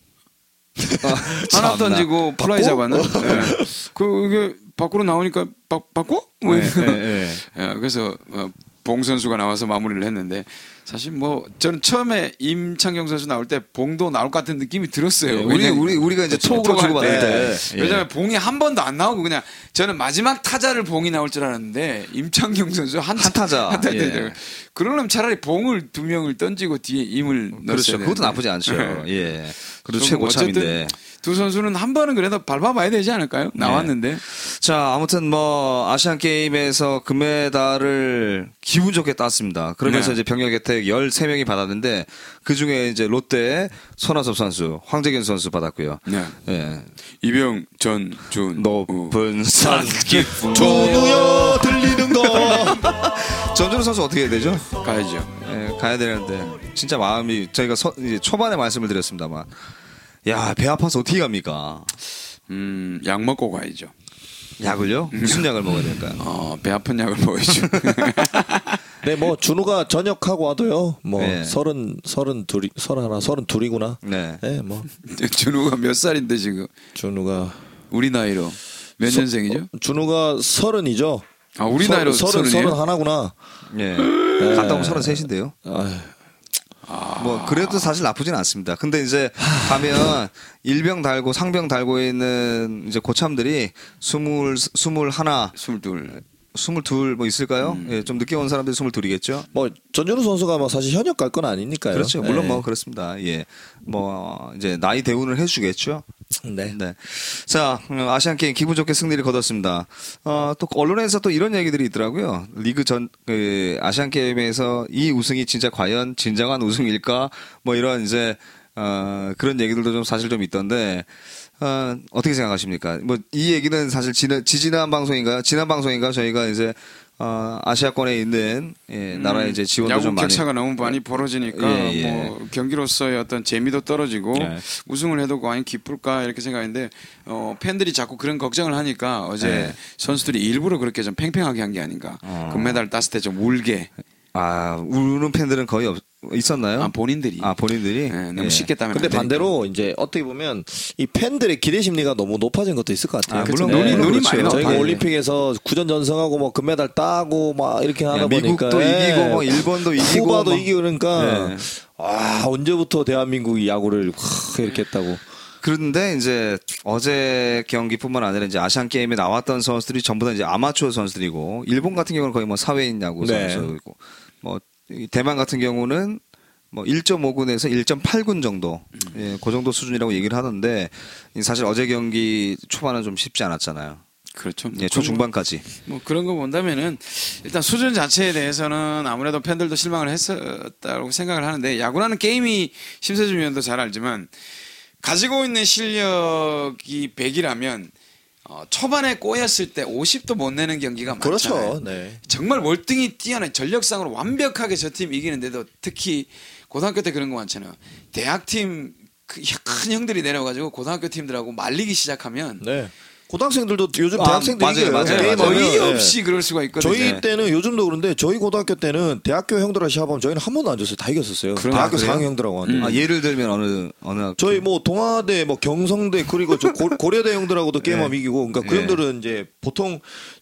*laughs* 하나 참나. 던지고 플라이 잡았나? 예. 그게 밖으로 나오니까 바, 바꿔? 뭐 예, 이런. 예, 예. *laughs* 예, 그래서 어, 봉 선수가 나와서 마무리를 했는데 사실 뭐 저는 처음에 임창경 선수 나올 때 봉도 나올 것 같은 느낌이 들었어요. 예, 우리 우리 우리가 이제 톡으로 톡할 주고 받을 때. 예. 왜냐면 봉이 한 번도 안 나오고 그냥 저는 마지막 타자를 봉이 나올 줄 알았는데 임창경 선수 한, 한 타자. *laughs* 한 타자 예. 그러려면 차라리 봉을 두 명을 던지고 뒤에 임을 그렇죠. 그것도. 나쁘지 않죠. *laughs* 예. 그래도 좀 최고참인데. 두 선수는 한 번은 그래도 밟아봐야 되지 않을까요? 나왔는데 자, 아무튼 뭐 아시안 게임에서 금메달을 기분 좋게 땄습니다. 그러면서 네. 이제 병역 혜택 13명이 받았는데 그 중에 이제 롯데 손아섭 선수, 황재균 선수 받았고요. 네. 예. 이병 전준 높은 산 깊은 조누여 들리는 거. *laughs* 전준우 선수 어떻게 해야 되죠? 가야죠. 예, 가야 되는데 진짜 마음이 저희가 서- 이제 초반에 말씀을 드렸습니다만 야, 배 아파서 어떻게 갑니까? 음, 약 먹고 가야죠. 약을요? 무슨 약을 먹어야 될까요? 어, 배 아픈 약을 먹어야죠. *laughs* 네, 뭐 준우가 전역하고 와도요. 뭐 네. 서른 서른 둘이 서른 하나 서른 둘이구나. 네. 네, 뭐 *laughs* 준우가 몇 살인데 지금 준우가 우리 나이로 몇 서- 년생이죠? 준우가 서른이죠. 아, 우리 서- 나이로 서른? 서른 하나구나. 예. 갔다 오면 33인데요. 아휴, 뭐 그래도 사실 나쁘진 않습니다. 근데 이제 가면 일병 달고 상병 달고 있는 이제 고참들이 스물 스물 하나, 스물둘. 스물 둘 뭐 있을까요? 예, 좀 늦게 온 사람들이 스물 둘이겠죠. 뭐 전준우 선수가 뭐 사실 현역 갈 건 아니니까요. 그렇죠. 물론 네. 뭐 그렇습니다. 예, 뭐 이제 나이 대우를 해주겠죠. *laughs* 네. 네. 자, 음, 아시안 게임 기분 좋게 승리를 거뒀습니다. 어, 또 언론에서 또 이런 얘기들이 있더라고요. 리그 전, 그, 아시안 게임에서 이 우승이 진짜 과연 진정한 우승일까? 뭐 이런 이제, 어, 그런 얘기들도 좀 사실 좀 있던데, 어, 어떻게 생각하십니까? 뭐 이 얘기는 사실 지난, 지지난 방송인가요? 지난 방송인가 저희가 이제, 어, 아시아권에 있는, 예, 이제 지원도 음, 야구 좀 많이. 격차가 너무 많이 벌어지니까 예, 예. 뭐 경기로서의 어떤 재미도 떨어지고 예. 우승을 해도 과연 기쁠까 이렇게 생각했는데 어, 팬들이 자꾸 그런 걱정을 하니까 어제 예. 선수들이 일부러 그렇게 좀 팽팽하게 한 게 아닌가 어. 금메달 땄을 때 좀 울게 아, 우는 팬들은 거의 없, 있었나요? 아, 본인들이 아, 본인들이? 예, 너무 예. 쉽게 따면 근데. 반대로 이제 어떻게 보면 이 팬들의 기대 심리가 너무 높아진 것도 있을 것 같아요. 아, 물론 네. 눈이- 눈이 많이 저희가 높아요. 올림픽에서 구전 전승하고 뭐 금메달 따고 막 이렇게 하다 야, 보니까 미국도 예. 이기고 뭐 일본도 이기고 쿠바도 막- 이기고 그러니까 네. 아 언제부터 대한민국이 야구를 확 이렇게 했다고 그런데 이제 어제 경기뿐만 아니라 이제 아시안 게임에 나왔던 선수들이 전부 다 이제 아마추어 선수들이고 일본 같은 경우는 거의 뭐 사회인 야구 네. 선수이고 대만 같은 경우는 뭐 1.5군에서 1.8군 정도, 예, 그 정도 수준이라고 얘기를 하던데 이 사실 어제 경기 초반은 좀 쉽지 않았잖아요. 그렇죠. 예, 초중반까지. 뭐 그런 거 본다면은 일단 수준 자체에 대해서는 아무래도 팬들도 실망을 했었다고 생각을 하는데 야구라는 게임이 심세준 위원도 잘 알지만 가지고 있는 실력이 100이라면 어, 초반에 꼬였을 때 50도 못 내는 경기가 많잖아요. 그렇죠. 네. 정말 월등히 뛰어난 전력상으로 완벽하게 저 팀 이기는데도 특히 고등학교 때 그런 거 많잖아요. 대학팀 그큰 형들이 내려가지고 고등학교 팀들하고 말리기 시작하면 네. 고등학생들도 요즘 아, 대학생들 맞아요, 이겨요. 맞아요, 게임 맞아요. 하면, 어이없이 네. 그럴 수가 있거든요. 저희 때는 요즘도 그런데 저희 고등학교 때는 대학교 형들하고 시합하면 저희는 한 번도 안 졌어요. 다 이겼었어요. 그래요? 대학교 아, 그래요? 4학년 형들하고 하는데. 아, 예를 들면 어느 어느 학교? 저희 뭐 동아대, 뭐 경성대 그리고 저 고, 고려대 형들하고도 *laughs* 게임하면 이기고, 그러니까 그 예. 형들은 이제 보통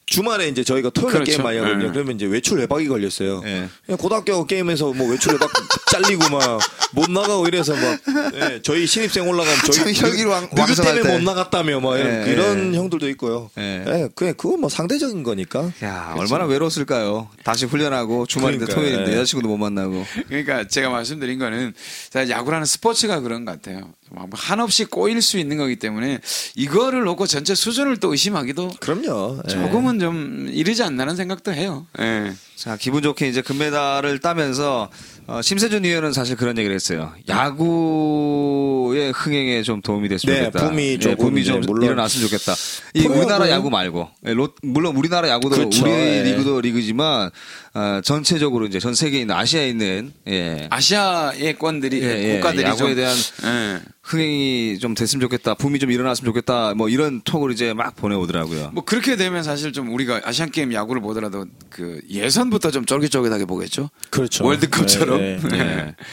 주말에 이제 저희가 토요일에 그렇죠. 게임 많이 하거든요. 예. 그러면 이제 외출 외박이 걸렸어요. 예. 그냥 고등학교 게임에서 뭐 외출 외박 *laughs* 잘리고 막 못 나가고 이래서 막 예, 저희 신입생 올라가면 저희 참 혈기로 왕- 누구 왕성할 때문에 때. 못 나갔다며 막 이런, 예, 이런 예. 형들도 있고요. 예. 예, 그냥 그건 뭐 상대적인 거니까. 야 얼마나 외로웠을까요? 다시 훈련하고 주말인데 그러니까요. 토요일인데 예. 여자친구도 못 만나고. 그러니까 제가 말씀드린 거는 자, 야구라는 스포츠가 그런 것 같아요. 뭐 한없이 꼬일 수 있는 거기 때문에 이거를 놓고 전체 수준을 또 의심하기도 그럼요. 예. 조금은 좀 이르지 않나는 생각도 해요. 예. 자 기분 좋게 이제 금메달을 따면서 어, 심세준 의원은 사실 그런 얘기를 했어요. 야구의 흥행에 좀 도움이 됐으면 네, 좋겠다. 붐이 예, 조금 붐이 이제 좀 물론 일어났으면 좋겠다. 이 우리나라 야구 말고 예, 로- 물론 우리나라 야구도 그렇죠, 우리 예. 리그도 리그지만 어, 전체적으로 이제 전 세계에 있는 아시아에 있는 예, 아시아의 권들이 예, 예, 국가들이 야구에 좀 대한 예. 흥행이 좀 됐으면 좋겠다. 붐이 좀 일어났으면 좋겠다. 뭐 이런 톡을 이제 막 보내오더라고요. 뭐 그렇게 되면 사실 좀 우리가 아시안 게임 야구를 보더라도 그 예선부터 좀 쫄깃쫄깃하게 보겠죠. 그렇죠. 월드컵처럼. 네, 네. 네. *laughs*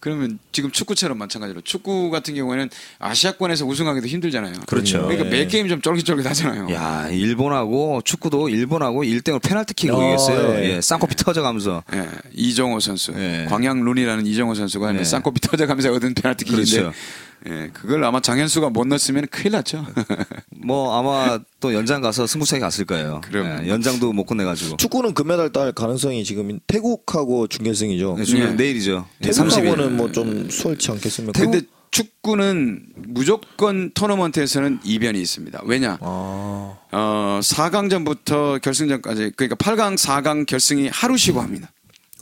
그러면 지금 축구처럼 마찬가지로 축구 같은 경우에는 아시아권에서 우승하기도 힘들잖아요. 그렇죠. 그러니까 네. 매 게임 좀 쫄깃쫄깃하잖아요. 야 일본하고 축구도 일본하고 1대0 페널티킥을 어, 이겼어요. 예. 예, 쌍코피 터져가면서. 예, 이정호 선수, 예. 광양 룬이라는 이정호 선수가 예. 쌍코피 터져가면서 얻은 페널티킥인데, 그렇죠. 예, 그걸 아마 장현수가 못 넣었으면 큰일 났죠. *laughs* 뭐 아마 또 연장 가서 승부차기 갔을 거예요. 그럼. 예, 연장도 못 끝내가지고. 축구는 금메달 딸 가능성이 지금 태국하고 준결승이죠. 네, 지금 예. 내일이죠. 예, 30일. 태국하고는 뭐 좀 수월치 않겠습니까? 근데 축구는 무조건 토너먼트에서는 이변이 있습니다. 왜냐? 아, 어, 4강전부터 결승전까지 그러니까 8강, 4강 결승이 하루 쉬고 합니다.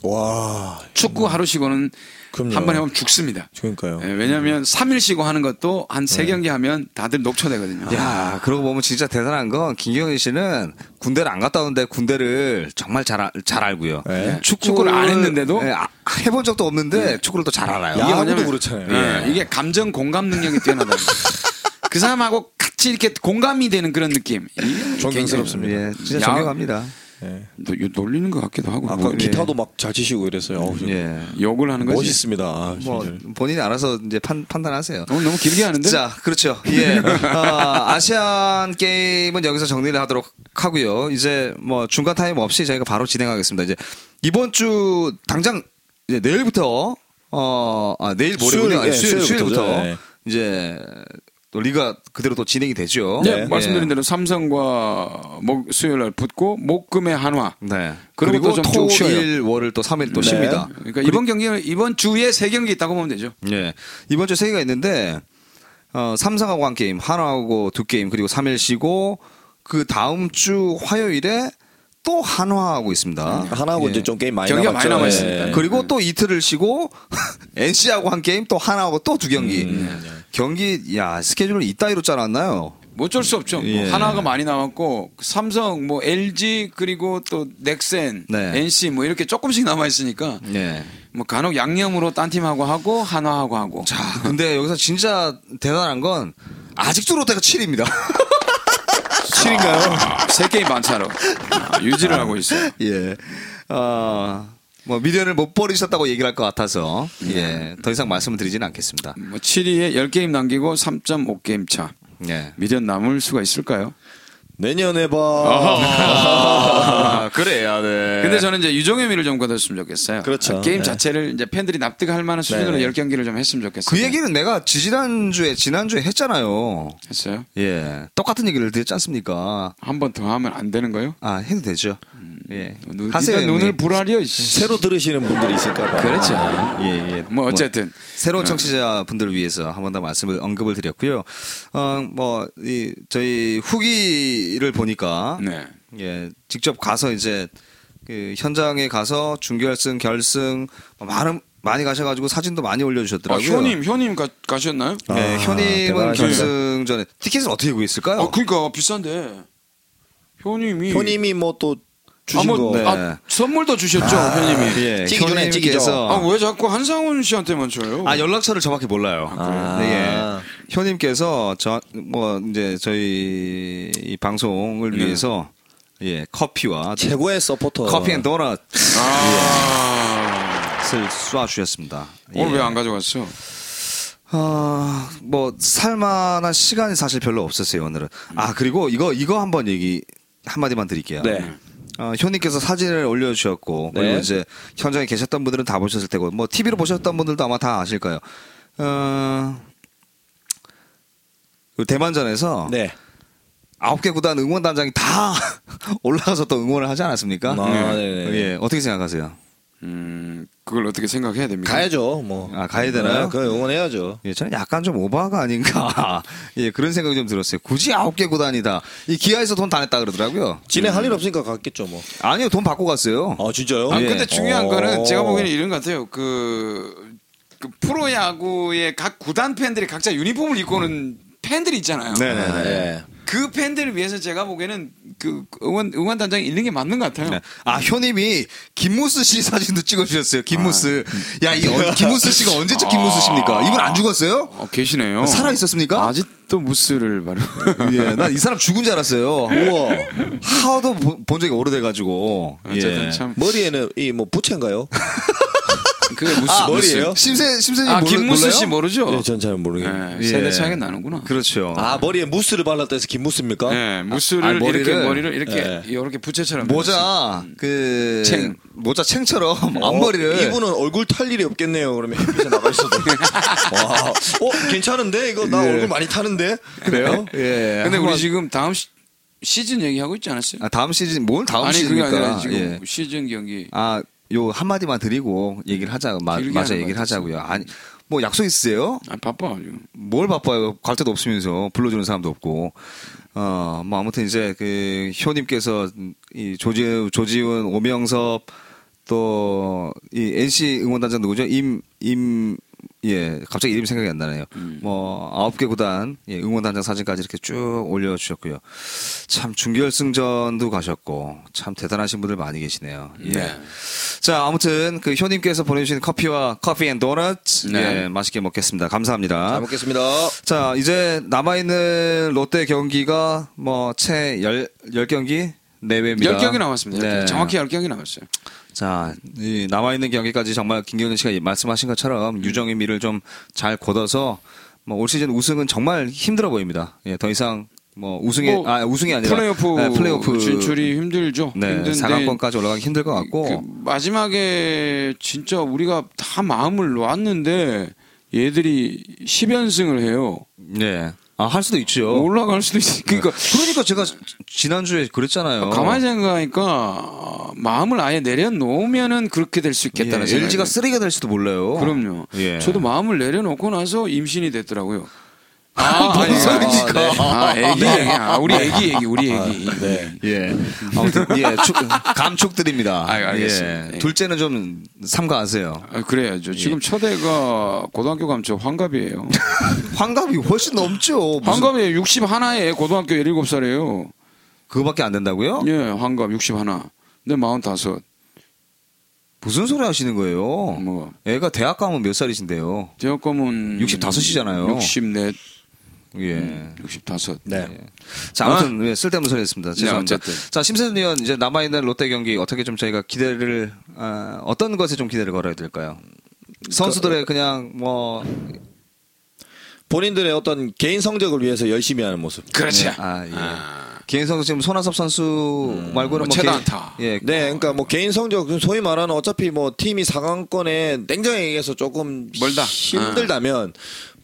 와, 축구 하루 쉬고는 그럼요. 한 번에 하면 죽습니다. 그러니까요. 예, 왜냐하면 3일 쉬고 하는 것도 한 세 경기 하면 다들 녹초되거든요. 야, 그러고 보면 진짜 대단한 건 김경희 씨는 군대를 안 갔다 오는데 군대를 정말 잘, 알- 잘 알고요. 네. 축구를 안 했는데도? 예, 아, 해본 적도 없는데 축구를 또 잘 알아요. 야구도 뭐냐면- 그렇잖아요. 예, 이게 감정 공감 능력이 뛰어나다. *laughs* 그 사람하고 같이 이렇게 공감이 되는 그런 느낌. 이게 존경스럽습니다. 예, 진짜 야- 존경합니다. 예. 놀리는 것 같기도 하고. 아까 뭐, 기타도 막 잘 치시고 이랬어요. 어우, 예. 욕을 하는 거지. 멋있습니다. 아, 뭐 진짜. 본인이 알아서 이제 판, 판단하세요. 오늘 너무 길게 하는데. 자, 그렇죠. 예. 어, 아시안 게임은 여기서 정리를 하도록 하고요. 이제 뭐 중간 타임 없이 저희가 바로 진행하겠습니다. 이제 이번 주 당장 이제 내일부터 어, 아, 내일 모레군요. 수요일, 예, 수요일. 수요일부터 네. 이제 또 리가 그대로 또 진행이 되죠. 네, 네. 말씀드린 대로 삼성과 목 수요일 날 붙고 목금의 한화. 네. 그리고. 토일 월을 또 3일 또 네. 쉽니다. 그러니까 이번 경기는 이번 주에 세 경기 있다고 보면 되죠. 예. 이번 주 세 개가 있는데 어, 삼성하고 한 게임, 한화하고 두 게임, 그리고 3일 쉬고 그 다음 주 화요일에 또 한화하고 있습니다. 한화하고 예. 이제 좀 게임 많이 경기가 남았죠. 많이 남아 예. 있습니다. 그리고 또 이틀을 쉬고 *laughs* NC하고 한 게임, 또 한화하고 또 두 경기. 음. 경기 야 스케줄을 이따위로 짜놨나요? 뭐 어쩔 수 없죠. 뭐 예. 한화가 많이 남았고 삼성, 뭐 LG 그리고 또 넥센, 네. NC 뭐 이렇게 조금씩 남아 있으니까 네. 뭐 간혹 양념으로 딴 팀하고 하고 한화하고 하고. 자, 근데 여기서 진짜 대단한 건 아직도 롯데가 7입니다. *laughs* 7인가요? 세 게임 반차로 아, 유지를 하고 있어요. 예. 어, 뭐 미련을 못 버리셨다고 얘기를 할 것 같아서 예. 더 이상 말씀을 드리지는 않겠습니다. 뭐 7위에 10게임 남기고 3.5게임 차. 예. 미련 남을 수가 있을까요? 내년에 봐. 아, 그래야 돼. 근데 저는 이제 유종의 미를 좀 거뒀으면 좋겠어요. 그렇죠. 아, 게임 네. 자체를 이제 팬들이 납득할 만한 수준으로 네. 10경기를 좀 했으면 좋겠어요. 그 얘기는 내가 지지난주에 지난주에 했잖아요. 했어요? 예. 똑같은 얘기를 드렸지 않습니까? 한 번 더 하면 안 되는 거요? 아, 해도 되죠. 예. 눈, 하세요. 눈을 형님. 불하려. 씨. 새로 들으시는 분들이 있을까봐. 그렇죠. 예, 예. 뭐 어쨌든 새로운 청취자 분들을 위해서 한 번 더 말씀을 언급을 드렸고요. 어, 뭐, 이, 저희 후기를 보니까, 네. 예, 직접 가서 이제, 그 현장에 가서 준결승, 결승, 뭐 많은, 많이 가셔가지고 사진도 많이 아, 올려주셨더라고요. 효님, 효님 가, 가셨나요? 네, 아, 현임은 대단하시네. 결승 전에 티켓을 어떻게 구했을까요? 아, 그러니까 비싼데. 효님이 효님이 뭐 또 주신 아, 뭐, 거. 네. 아, 선물도 주셨죠, 효님이. 예, 찌기 전에 찌기죠. 아, 왜 자꾸 한상훈 씨한테만 줘요? 아 연락처를 정확히 몰라요. 아. 네, 예. 효님께서 저 뭐 이제 저희 이 방송을 네. 위해서 예 커피와 최고의 서포터. 커피 and 도넛을 아. 쏴 주셨습니다. 오늘 왜 안 가져갔어? 아, 뭐 살만한 시간이 사실 별로 없었어요 오늘은. 아 그리고 이거 이거 한번 얘기 한 마디만 드릴게요. 네. 어, 효님께서 사진을 올려주셨고 네. 그리고 이제 현장에 계셨던 분들은 다 보셨을 테고 뭐 TV로 보셨던 분들도 아마 다 아실 거예요. 어, 그 대만전에서 네. 아홉 개 구단 응원단장이 다 *laughs* 올라가서 또 응원을 하지 않았습니까? 아, 네네. 예, 어떻게 생각하세요? 음, 그걸 어떻게 생각해야 됩니까? 가야죠. 뭐. 아, 가야 되나요? 네, 그거 응원해야죠. 예, 저는 약간 좀 오버가 아닌가. *laughs* 예, 그런 생각이 좀 들었어요. 굳이 아홉 개 구단이다. 이 기아에서 돈 다 냈다 그러더라고요. 진행 할일 없으니까 갔겠죠, 뭐. 아니요, 돈 받고 갔어요. 아, 진짜요? 아, 예. 근데 중요한 어. 거는 제가 보기에는 이런 것 같아요. 그, 그 프로야구의 각 구단 팬들이 각자 유니폼을 입고 오는 팬들이 있잖아요. 네네네. 네. 그 팬들을 위해서 제가 보기에는 그 응원 응원 단장이 있는 게 맞는 것 같아요. 네. 아, 효님이 김무스 씨 사진도 찍어주셨어요. 김무스. 야, 이 어, 김무스 씨가 언제적 김무스 씨입니까? 이분 안 죽었어요? 어, 계시네요. 살아 있었습니까? 아직도 무스를 말해. *laughs* 예, 난 이 사람 죽은 줄 알았어요. 우와. 하도 보- 본 적이 오래돼가지고. 어쨌든 예. 참 머리에는 이 뭐 부채인가요? *laughs* 그게 무스 아. 머리예요? 심세, 심세님 아 모르- 김무스 몰라요? 씨 모르죠? 네, 전잘 모르겠네요. 예, 세대 예. 차이가 나는구나. 그렇죠. 아, 머리에 무스를 발랐다 해서 김무스입니까? 예, 무스를 아, 머리를- 이렇게 머리를 이렇게 예. 이렇게 부채처럼 해놨어요. 모자, 그. 챙. 모자 챙처럼 어, 앞머리를. 이분은 얼굴 탈 일이 없겠네요. 그러면 햇빛에 나가 있어도. *laughs* 와, 어, 괜찮은데? 이거 나 예. 얼굴 많이 타는데? 그래요? *laughs* 예. 근데 우리 지금 다음 시, 시즌 얘기하고 있지 않았어요? 아, 다음 시즌, 뭘 다음 아니 그게 시즌입니까? 아니라 지금 예. 시즌 경기 아, 요 한마디만 드리고 얘기를 하자. 마, 맞아, 얘기를. 하자고요. 아니, 뭐 약속 있으세요? 아 바빠 지금. 뭘 바빠요? 갈 데도 없으면서 불러주는 사람도 없고. 어, 뭐 아무튼 이제 그 효님께서 이 조지, 조지훈, 오명섭 또 이 NC 응원단장 누구죠? 임, 임, 예, 갑자기 이름이 생각이 안 나네요. 음. 뭐 아홉 개 구단 예, 응원단장 사진까지 이렇게 쭉 올려주셨고요. 참 준결승전도 가셨고 참 대단하신 분들 많이 계시네요. 예. 네. 자 아무튼 그 효님께서 보내주신 커피와 커피 and 도넛 네. 예, 맛있게 먹겠습니다. 감사합니다. 잘 먹겠습니다. 자, 이제 남아 있는 롯데 경기가 뭐, 채 열, 열 경기 내외입니다. 열 경기 남았습니다. 네. 정확히 열 경기 남았어요. 자, 이 남아있는 경기까지 정말 김경준 씨가 말씀하신 것처럼 유정의 미를 좀 잘 걷어서 뭐 올 시즌 우승은 정말 힘들어 보입니다. 예, 더 이상 뭐 우승이, 뭐 아, 우승이 아니라. 플레이오프, 네, 플레이오프 진출이 힘들죠. 네, 힘든데 4강권까지 올라가기 힘들 것 같고. 그 마지막에 진짜 우리가 다 마음을 놓았는데 얘들이 10연승을 해요. 네. 아, 할 수도 있죠. 올라갈 수도 있어. 그러니까 그러니까 제가 지난주에 그랬잖아요. 가만히 생각하니까 어, 마음을 아예 내려놓으면은 그렇게 될 수 있겠다는 예, 생각이 LG가. 쓰레기가 될 수도 몰라요. 그럼요. 예. 저도 마음을 내려놓고 나서 임신이 됐더라고요. 아, 뭔 아니, 소리입니까? 아, 네. 아, 애기, 애기. 아, 우리 애기, 애기, 우리 애기. 네. 예. 아무튼 예, 축, 감축드립니다. 아유, 알겠습니다. 예. 예. 둘째는 좀 삼가하세요. 아, 그래야죠. 지금 첫애가 고등학교 가면 저 환갑이에요. *laughs* 환갑이 훨씬 넘죠. 무슨- 환갑이 60 하나에 고등학교 17살이에요. 그거밖에 안 된다고요? 예, 환갑 60 하나. 내 45. 무슨 소리 하시는 거예요? 뭐 애가 대학 가면 몇 살이신데요? 대학 가면 65이잖아요. 64, 예. 65. 네. 자, 아무튼 예, 쓸데없는 소리 했습니다. 죄송합니다. 어쨌든. 자, 심세준 의원 이제 남아 있는 롯데 경기 어떻게 좀 저희가 기대를 아, 어떤 것에 좀 기대를 걸어야 될까요? 선수들의 그냥 뭐 본인들의 어떤 개인 성적을 위해서 열심히 하는 모습. 그렇지. 아, 예. 아. 개인 선수 지금 손아섭 선수 말고는 뭐뭐 개인- 안타. 예. 네, 그러니까 뭐 개인 성적 소위 말하는 어차피 뭐 팀이 4강권에 냉정하게 얘기해서 조금 멀다. 힘들다면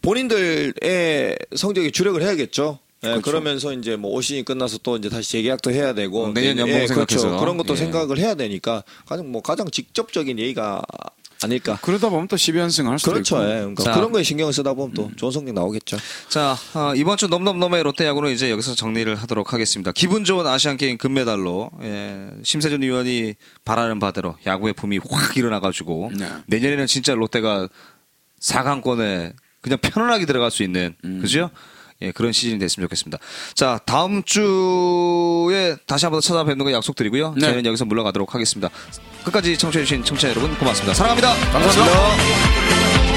본인들의 성적이 주력을 해야겠죠. 예, 그렇죠. 그러면서 이제 뭐올 시즌이 끝나서 또 이제 다시 재계약도 해야 되고 어, 내년 연봉 예, 그렇죠. 생각해서. 그런 것도 예. 생각을 해야 되니까 가장 뭐 가장 직접적인 얘기가 아닐까. 그러다 보면 또 12연승 할 수도 그렇죠. 있고. 예. 그러니까 자. 그런 거에 신경을 쓰다 보면 또 좋은 성적 나오겠죠. 자, 어, 이번 주 넘넘넘의 롯데야구는 이제 여기서 정리를 하도록 하겠습니다. 기분 좋은 아시안게임 금메달로 예, 심세준 의원이 바라는 바대로 야구의 붐이 확 일어나가지고 네. 내년에는 진짜 롯데가 4강권에 그냥 편안하게 들어갈 수 있는 그죠? 예, 그런 시즌이 됐으면 좋겠습니다. 자, 다음 주에 다시 한번 찾아뵙는 거 약속드리고요. 네. 저희는 여기서 물러가도록 하겠습니다. 끝까지 청취해주신 청취자 여러분 고맙습니다. 사랑합니다. 감사합니다.